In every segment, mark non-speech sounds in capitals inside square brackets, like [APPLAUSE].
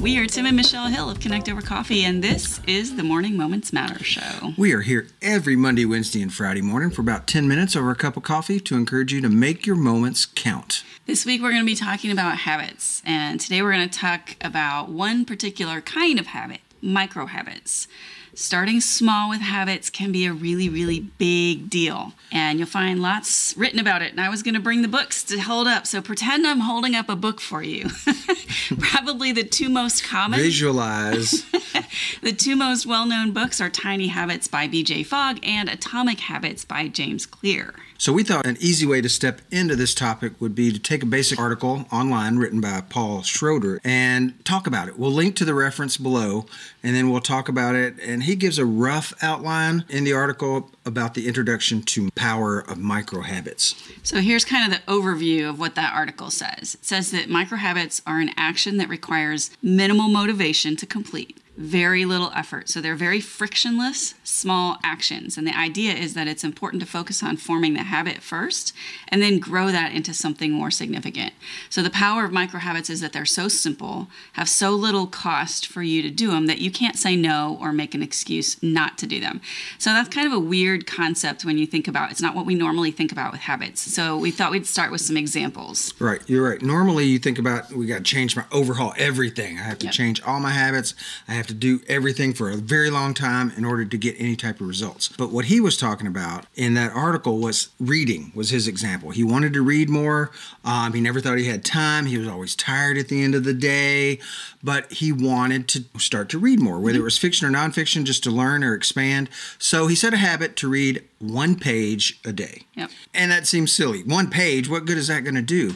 We are Tim and Michelle Hill of Connect Over Coffee, and this is the Morning Moments Matter show. We are here every Monday, Wednesday, and Friday morning for about 10 minutes over a cup of coffee to encourage you to make your moments count. This week we're going to be talking about habits, and today we're going to talk about one particular kind of habit micro habits. Starting small with habits can be a really, really big deal. And you'll find lots written about it. And I was going to bring the books to hold up. So pretend I'm holding up a book for you. [LAUGHS] Probably the two most common. Visualize. [LAUGHS] the two most well known books are Tiny Habits by BJ Fogg and Atomic Habits by James Clear. So we thought an easy way to step into this topic would be to take a basic article online written by Paul Schroeder and talk about it. We'll link to the reference below and then we'll talk about it. And he gives a rough outline in the article about the introduction to power of micro habits. So here's kind of the overview of what that article says. It says that micro habits are an action that requires minimal motivation to complete very little effort. So they're very frictionless, small actions. And the idea is that it's important to focus on forming the habit first and then grow that into something more significant. So the power of micro habits is that they're so simple, have so little cost for you to do them that you can't say no or make an excuse not to do them. So that's kind of a weird concept when you think about it. It's not what we normally think about with habits. So we thought we'd start with some examples. Right, you're right. Normally you think about we got to change my overhaul everything. I have to yep. change all my habits. I have to do everything for a very long time in order to get any type of results. But what he was talking about in that article was reading was his example. He wanted to read more. Um, he never thought he had time. He was always tired at the end of the day, but he wanted to start to read more, whether it was fiction or nonfiction, just to learn or expand. So he set a habit to read one page a day. Yep. And that seems silly. One page, what good is that going to do?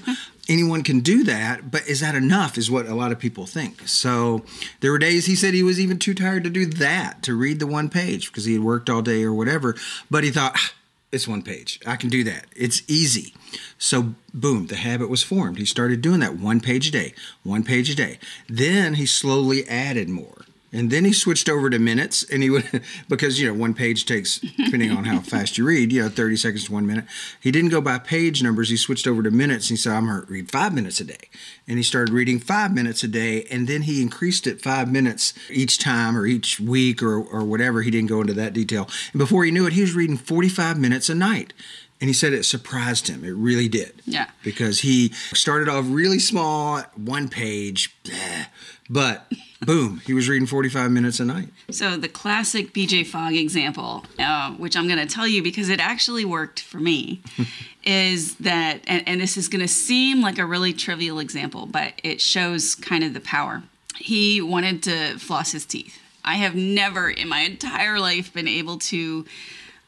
Anyone can do that, but is that enough? Is what a lot of people think. So there were days he said he was even too tired to do that, to read the one page because he had worked all day or whatever. But he thought, ah, it's one page. I can do that. It's easy. So, boom, the habit was formed. He started doing that one page a day, one page a day. Then he slowly added more. And then he switched over to minutes, and he would [LAUGHS] because you know one page takes depending on how [LAUGHS] fast you read, you know, thirty seconds to one minute. He didn't go by page numbers. He switched over to minutes. And he said, "I'm going to read five minutes a day," and he started reading five minutes a day. And then he increased it five minutes each time or each week or or whatever. He didn't go into that detail. And before he knew it, he was reading forty five minutes a night. And he said it surprised him. It really did. Yeah. Because he started off really small, one page, bleh, but boom, he was reading 45 minutes a night. So the classic BJ Fogg example, uh, which I'm going to tell you because it actually worked for me, [LAUGHS] is that, and, and this is going to seem like a really trivial example, but it shows kind of the power. He wanted to floss his teeth. I have never in my entire life been able to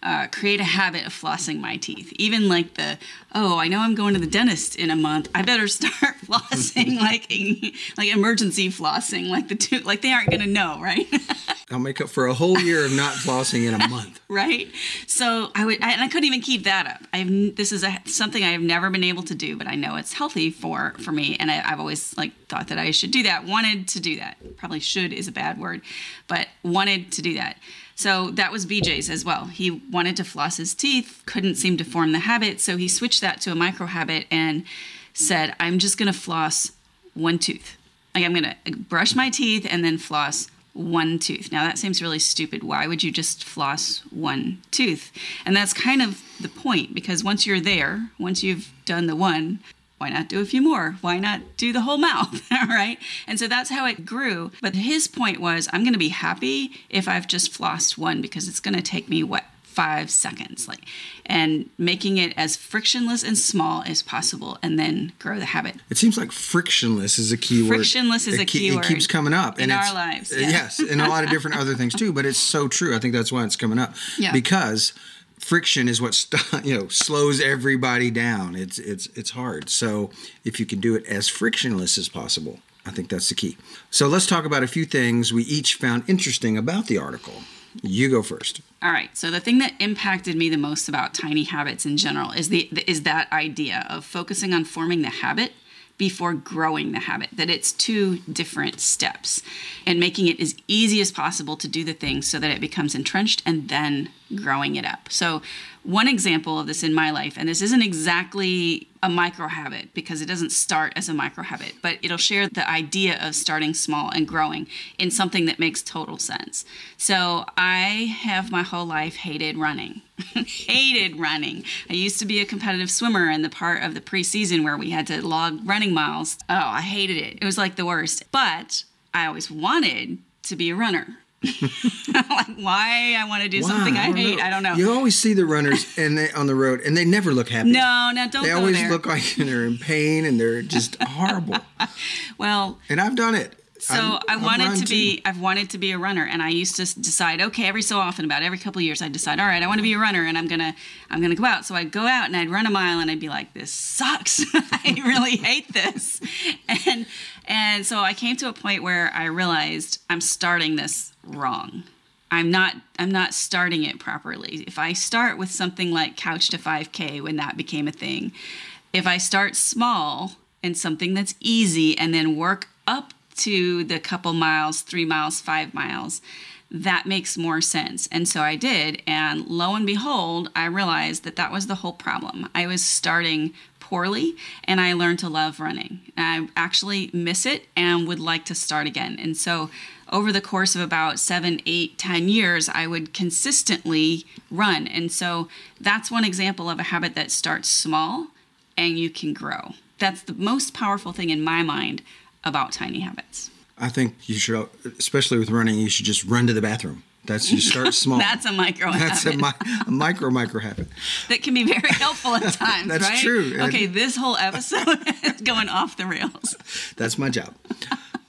uh, create a habit of flossing my teeth. Even like the, oh, I know I'm going to the dentist in a month. I better [LAUGHS] start flossing like [LAUGHS] like emergency flossing, like the two, like they aren't to know, right? [LAUGHS] I'll make up for a whole year of not flossing in a month. right. So I would, I, and I couldn't even keep that up. I've this is a, something I have never been able to do, but I know it's healthy for for me, and I, I've always like thought that I should do that. Wanted to do that. Probably should is a bad word, but wanted to do that. So that was BJ's as well. He wanted to floss his teeth, couldn't seem to form the habit, so he switched that to a micro habit and said, I'm just going to floss one tooth. Like I'm going to brush my teeth and then floss one tooth. Now that seems really stupid. Why would you just floss one tooth? And that's kind of the point because once you're there, once you've done the one, why not do a few more? Why not do the whole mouth? [LAUGHS] right? And so that's how it grew. But his point was I'm going to be happy if I've just flossed one because it's going to take me what? Five seconds, like, and making it as frictionless and small as possible, and then grow the habit. It seems like frictionless is a key word. Frictionless is it a key It keeps coming up in our lives. Uh, yeah. Yes, and a lot of different other things too. But it's so true. I think that's why it's coming up. Yeah. Because friction is what st- [LAUGHS] you know slows everybody down. It's it's it's hard. So if you can do it as frictionless as possible, I think that's the key. So let's talk about a few things we each found interesting about the article. You go first. All right. So the thing that impacted me the most about tiny habits in general is the is that idea of focusing on forming the habit before growing the habit, that it's two different steps, and making it as easy as possible to do the things so that it becomes entrenched and then growing it up. So, one example of this in my life, and this isn't exactly a micro habit because it doesn't start as a micro habit, but it'll share the idea of starting small and growing in something that makes total sense. So I have my whole life hated running. [LAUGHS] hated running. I used to be a competitive swimmer in the part of the preseason where we had to log running miles. Oh, I hated it. It was like the worst. But I always wanted to be a runner. [LAUGHS] like why I want to do Why? something I, don't hate. know. I don't know. You always see the runners [LAUGHS] and they on the road, and they never look happy. no, no, don't they always there. look like [LAUGHS] they're in pain and they're just horrible. well, And I've done it. So I'm- i wanted to too. be. I've wanted to be a runner, and I used to decide, okay, every so often, about every couple of years, I'd decide, all right, I want to be a runner, and I'm gonna, I'm gonna go out. So I'd go out and I'd run a mile, and I'd be like, this sucks. [LAUGHS] I really hate this, [LAUGHS] and and so I came to a point where I realized I'm starting this wrong. I'm not I'm not starting it properly. If I start with something like Couch to 5K when that became a thing, if I start small and something that's easy and then work up to the couple miles, 3 miles, 5 miles, that makes more sense. And so I did and lo and behold, I realized that that was the whole problem. I was starting poorly and I learned to love running. I actually miss it and would like to start again. And so over the course of about seven, eight, ten years, I would consistently run. And so that's one example of a habit that starts small and you can grow. That's the most powerful thing in my mind about tiny habits. I think you should, especially with running, you should just run to the bathroom. That's you start [LAUGHS] small. That's a micro That's habit a, mi- a micro micro habit. that can be very helpful at [LAUGHS] times, That's right? true. Okay, this whole episode [LAUGHS] is going off the rails. That's my job.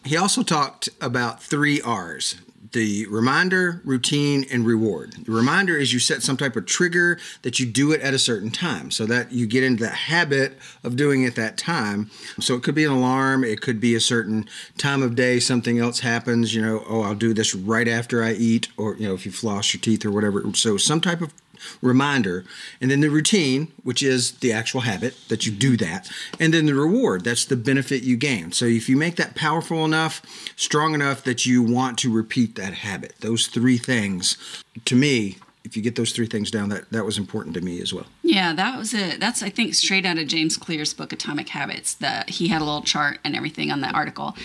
He also talked about three R's the reminder, routine, and reward. The reminder is you set some type of trigger that you do it at a certain time so that you get into the habit of doing it that time. So it could be an alarm, it could be a certain time of day, something else happens, you know, oh, I'll do this right after I eat, or, you know, if you floss your teeth or whatever. So some type of reminder, and then the routine, which is the actual habit that you do that, and then the reward, that's the benefit you gain. So if you make that powerful enough, strong enough that you want to repeat that habit, those three things, to me, if you get those three things down, that that was important to me as well. Yeah, that was it. That's I think straight out of James Clear's book Atomic Habits. That he had a little chart and everything on that article.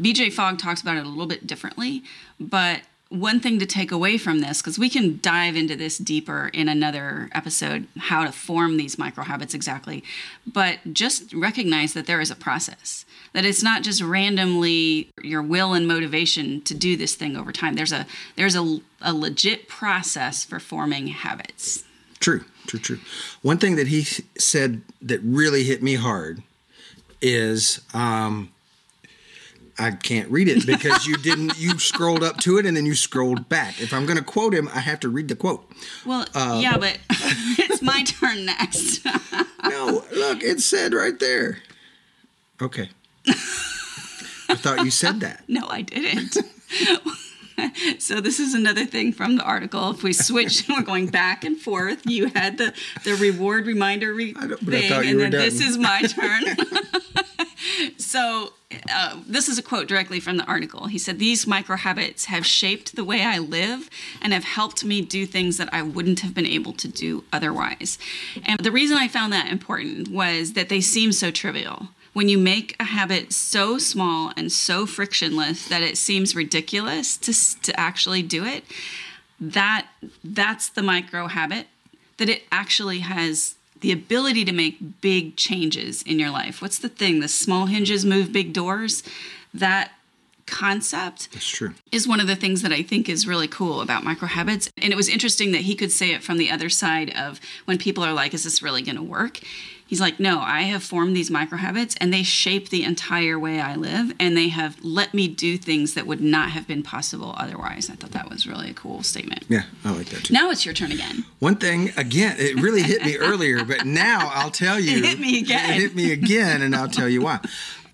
BJ Fogg talks about it a little bit differently, but one thing to take away from this because we can dive into this deeper in another episode how to form these micro habits exactly but just recognize that there is a process that it's not just randomly your will and motivation to do this thing over time there's a there's a, a legit process for forming habits True, true, true. One thing that he said that really hit me hard is um, I can't read it because you didn't. You [LAUGHS] scrolled up to it and then you scrolled back. If I'm going to quote him, I have to read the quote. Well, uh, yeah, but [LAUGHS] it's my turn next. [LAUGHS] No, look, it said right there. Okay. I thought you said that. no, I didn't. so this is another thing from the article. If we switch, we're going back and forth. You had the the reward reminder re- don't- but I thing, and then this is my turn. So uh, this is a quote directly from the article. He said, "These micro habits have shaped the way I live and have helped me do things that I wouldn't have been able to do otherwise." And the reason I found that important was that they seem so trivial. When you make a habit so small and so frictionless that it seems ridiculous to to actually do it, that that's the micro habit that it actually has the ability to make big changes in your life. What's the thing? The small hinges move big doors. That concept That's true. is one of the things that I think is really cool about micro habits. And it was interesting that he could say it from the other side of when people are like, is this really going to work? He's like, no, I have formed these micro habits and they shape the entire way I live and they have let me do things that would not have been possible otherwise. I thought that was really a cool statement. Yeah, I like that too. Now it's your turn again. One thing again, it really hit me earlier, but now I'll tell [LAUGHS] you. It hit me again. It hit me again, and I'll tell you why.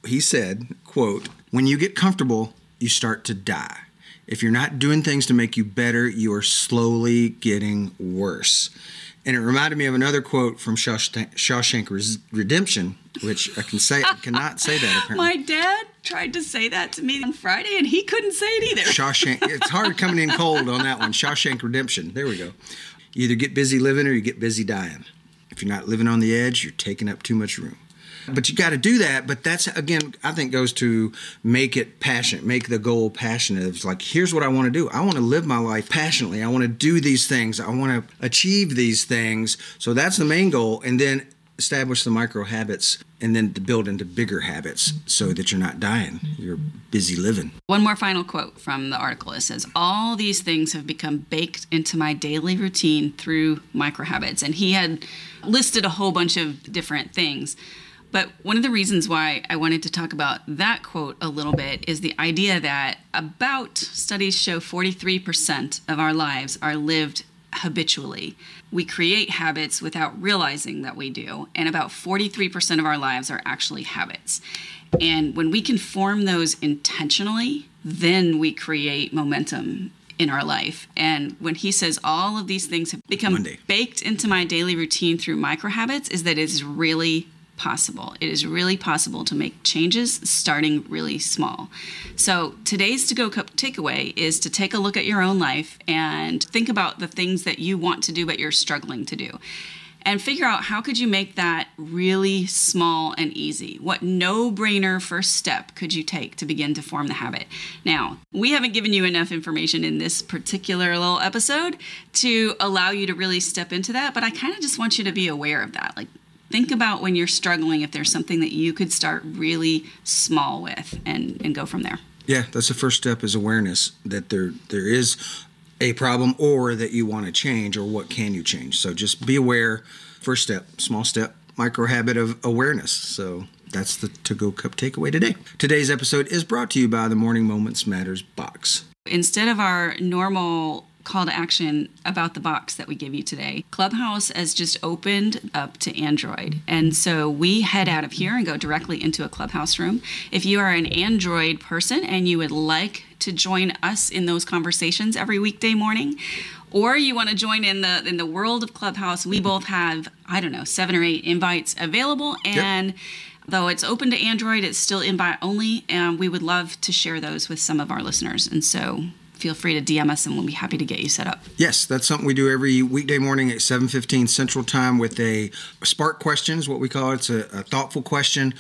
He said, "quote When you get comfortable, you start to die. If you're not doing things to make you better, you are slowly getting worse." And it reminded me of another quote from Shawshank, Redemption, which I can say I cannot say that apparently. [LAUGHS] My dad tried to say that to me on Friday and he couldn't say it either. Shawshank. It's hard coming in cold on that one. Shawshank Redemption. There we go. You either get busy living or you get busy dying. If you're not living on the edge, you're taking up too much room. But you got to do that. But that's again, I think goes to make it passionate, make the goal passionate. It's like, here's what I want to do. I want to live my life passionately. I want to do these things. I want to achieve these things. So that's the main goal. And then establish the micro habits and then build into bigger habits so that you're not dying. You're busy living. One more final quote from the article. It says, All these things have become baked into my daily routine through micro habits. And he had listed a whole bunch of different things. But one of the reasons why I wanted to talk about that quote a little bit is the idea that about studies show 43% of our lives are lived habitually. We create habits without realizing that we do, and about 43% of our lives are actually habits. And when we can form those intentionally, then we create momentum in our life. And when he says all of these things have become baked into my daily routine through micro habits, is that it's really possible. It is really possible to make changes starting really small. So, today's to go cup takeaway is to take a look at your own life and think about the things that you want to do but you're struggling to do. And figure out how could you make that really small and easy? What no-brainer first step could you take to begin to form the habit? Now, we haven't given you enough information in this particular little episode to allow you to really step into that, but I kind of just want you to be aware of that. Like think about when you're struggling if there's something that you could start really small with and, and go from there. Yeah, that's the first step is awareness that there there is a problem or that you want to change or what can you change. So just be aware. First step, small step, micro habit of awareness. So that's the to go cup takeaway today. Today's episode is brought to you by the Morning Moments Matters box. Instead of our normal call to action about the box that we give you today. Clubhouse has just opened up to Android. And so we head out of here and go directly into a Clubhouse room. If you are an Android person and you would like to join us in those conversations every weekday morning, or you want to join in the in the world of Clubhouse, we both have I don't know, 7 or 8 invites available and yep. Though it's open to Android, it's still invite only, and we would love to share those with some of our listeners. And so feel free to DM us and we'll be happy to get you set up. Yes, that's something we do every weekday morning at 7:15 Central Time with a spark question is what we call it. It's a, a thoughtful question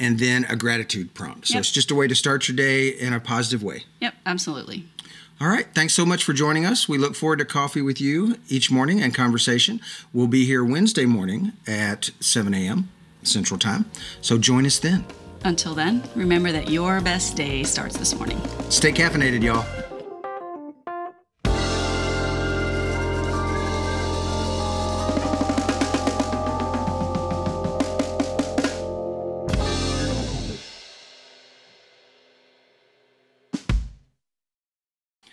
and then a gratitude prompt. So yep. it's just a way to start your day in a positive way. Yep, absolutely. All right. Thanks so much for joining us. We look forward to coffee with you each morning and conversation. We'll be here Wednesday morning at 7 a.m. Central Time. So join us then. Until then, remember that your best day starts this morning. Stay caffeinated, y'all.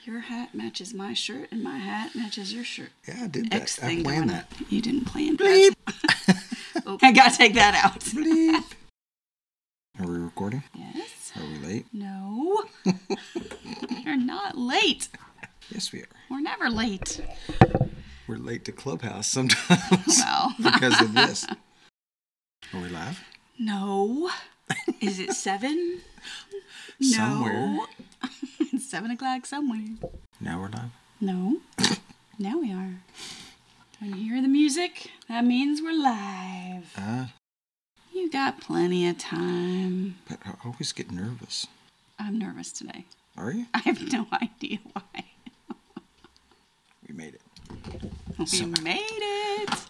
Your hat matches my shirt, and my hat matches your shirt. Yeah, I did that. X I thing planned going that. You didn't plan Bleep. [LAUGHS] oh, I gotta take that out. [LAUGHS] Bleep. Are we recording? Yes. Are we late? No. [LAUGHS] You're not late. Yes, we are. We're never late. We're late to Clubhouse sometimes Well. because of this. Are we live? No. Is it seven? Somewhere. No. Seven o'clock somewhere. Now we're live. No. [LAUGHS] now we are. When you hear the music, that means we're live. Uh, You got plenty of time. but I always get nervous. I'm nervous today. Are you? [LAUGHS] I have no idea why. We made it. We made it.